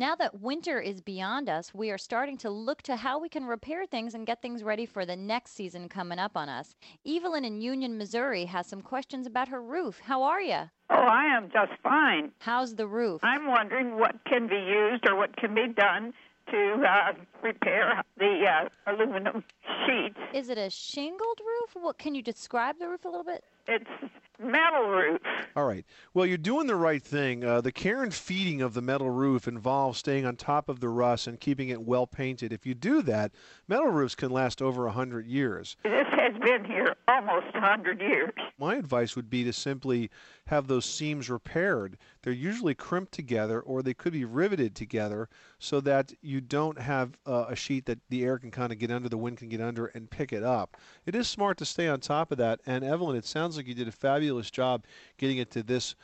Now that winter is beyond us, we are starting to look to how we can repair things and get things ready for the next season coming up on us. Evelyn in Union, Missouri has some questions about her roof. How are you? Oh, I am just fine. How's the roof? I'm wondering what can be used or what can be done to uh, repair the uh, aluminum sheets. Is it a shingled roof? What can you describe the roof a little bit? It's metal roof. All right. Well, you're doing the right thing. Uh, the care and feeding of the metal roof involves staying on top of the rust and keeping it well painted. If you do that, metal roofs can last over 100 years. This has been here almost a 100 years. My advice would be to simply have those seams repaired. They're usually crimped together or they could be riveted together so that you don't have uh, a sheet that the air can kind of get under, the wind can get under, and pick it up. It is smart to stay on top of that. And Evelyn, it sounds like you did a fabulous job getting it to this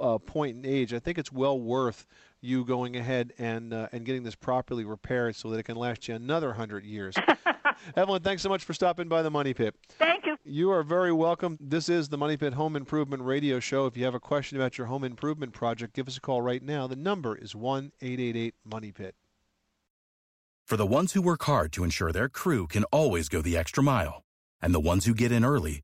uh, point in age. I think it's well worth you going ahead and uh, and getting this properly repaired so that it can last you another hundred years. Evelyn, thanks so much for stopping by the Money Pit. Thank you. You are very welcome. This is the Money Pit Home Improvement Radio Show. If you have a question about your home improvement project, give us a call right now. The number is one eight eight eight Money Pit. For the ones who work hard to ensure their crew can always go the extra mile, and the ones who get in early